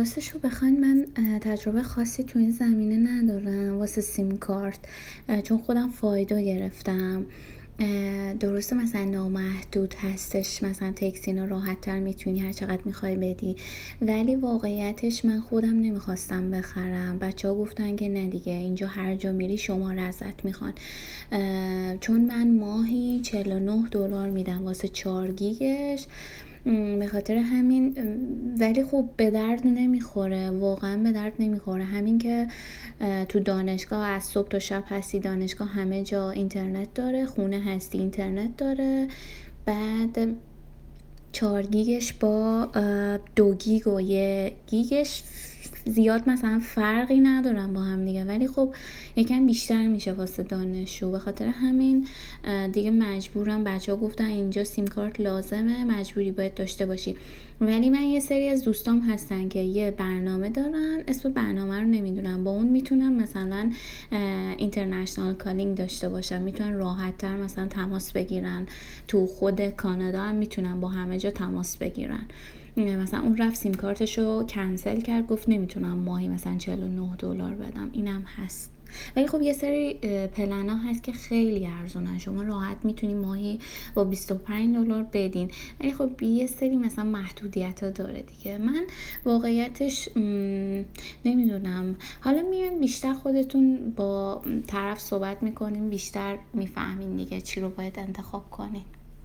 راستش رو بخواین من تجربه خاصی تو این زمینه ندارم واسه سیم کارت چون خودم فایدا گرفتم. درسته مثلا نامحدود هستش مثلا تکسین رو راحت تر می‌تونی هر چقدر می‌خوای بدی. ولی واقعیتش من خودم نمی‌خواستم بخرم. بچه ها گفتن که نه دیگه اینجا هر جا میری شما رزت می‌خوان. چون من ماهی 49 دلار میدم واسه 4 گیگش. به خاطر همین ولی خب به درد نمی‌خوره. واقعا به درد نمی‌خوره. همین که تو دانشگاه از صبح تا شب هستی دانشگاه همه جا اینترنت داره خونه هستی اینترنت داره. بعد چهار گیگش با دو گیگ و یه گیگش زیاد مثلا فرقی ندارن با هم دیگه. ولی خب یکم بیشتر میشه واسه دانشجو. به خاطر همین دیگه مجبورم بچه ها گفتن اینجا سیم کارت لازمه مجبوری باید داشته باشی. ولی من یه سری از دوستام هستن که یه برنامه دارن. اسم برنامه رو نمی‌دونم. با اون می‌تونم مثلا international calling داشته باشم. می‌تونن راحت تر مثلا تماس بگیرن. تو خود کانادا هم می‌تونن با همه جا تماس بگیرن. مثلا اون رفت سیم کارتش رو کنسل کرد گفت نمی‌تونم ماهی مثلا 49 دلار بدم. اینم هست. ولی خب یه سری پلن ها هست که خیلی ارزونن. شما راحت می‌تونی ماهی با 25 دلار بدین. ولی خب یه سری مثلا محدودیت ها داره دیگه. من واقعیتش نمی‌دونم. حالا میان بیشتر خودتون با طرف صحبت می‌کنیم بیشتر می‌فهمین دیگه چی رو باید انتخاب کنین.